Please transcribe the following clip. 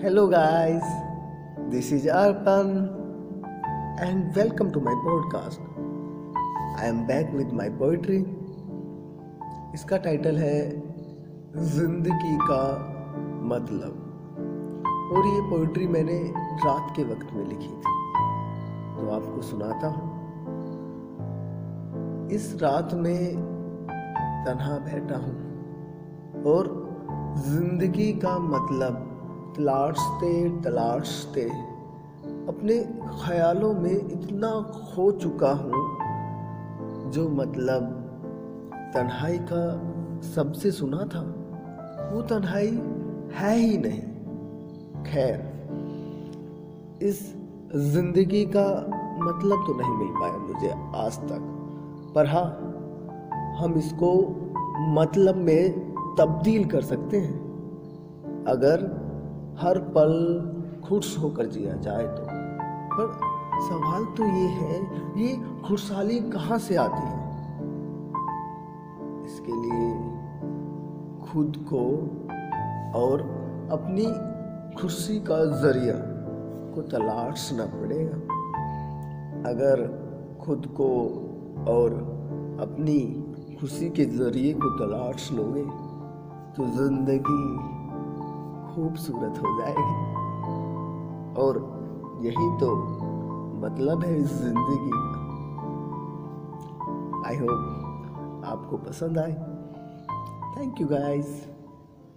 Hello, guys. This is Arpan, and welcome to my podcast. I am back with my poetry. इसका title है ज़िंदगी का मतलब और ये पोइट्री मैंने रात के वक्त में लिखी थी तो आपको सुनाता हूँ इस रात में तन्हा बैठा हूँ और ज़िंदगी का मतलब तलाशते तलाशते अपने ख्यालों में इतना खो चुका हूँ, जो मतलब तन्हाई का सबसे सुना था, वो तन्हाई है ही नहीं। खैर, इस ज़िंदगी का मतलब तो नहीं मिल पाया मुझे आज तक, पर हाँ हम इसको मतलब में तब्दील कर सकते हैं। अगर हर पल खुश होकर जिया जाए तो। पर सवाल तो ये है, ये खुशहाली कहाँ से आती है? इसके लिए खुद को और अपनी खुशी का ज़रिया को तलाशना पड़ेगा अगर खुद को और अपनी खुशी के ज़रिए को तलाश लोगे तो ज़िंदगी खूबसूरत हो जाएगी। और यही तो मतलब है इस ज़िंदगी का। आई होप आपको पसंद आए। Thank you guys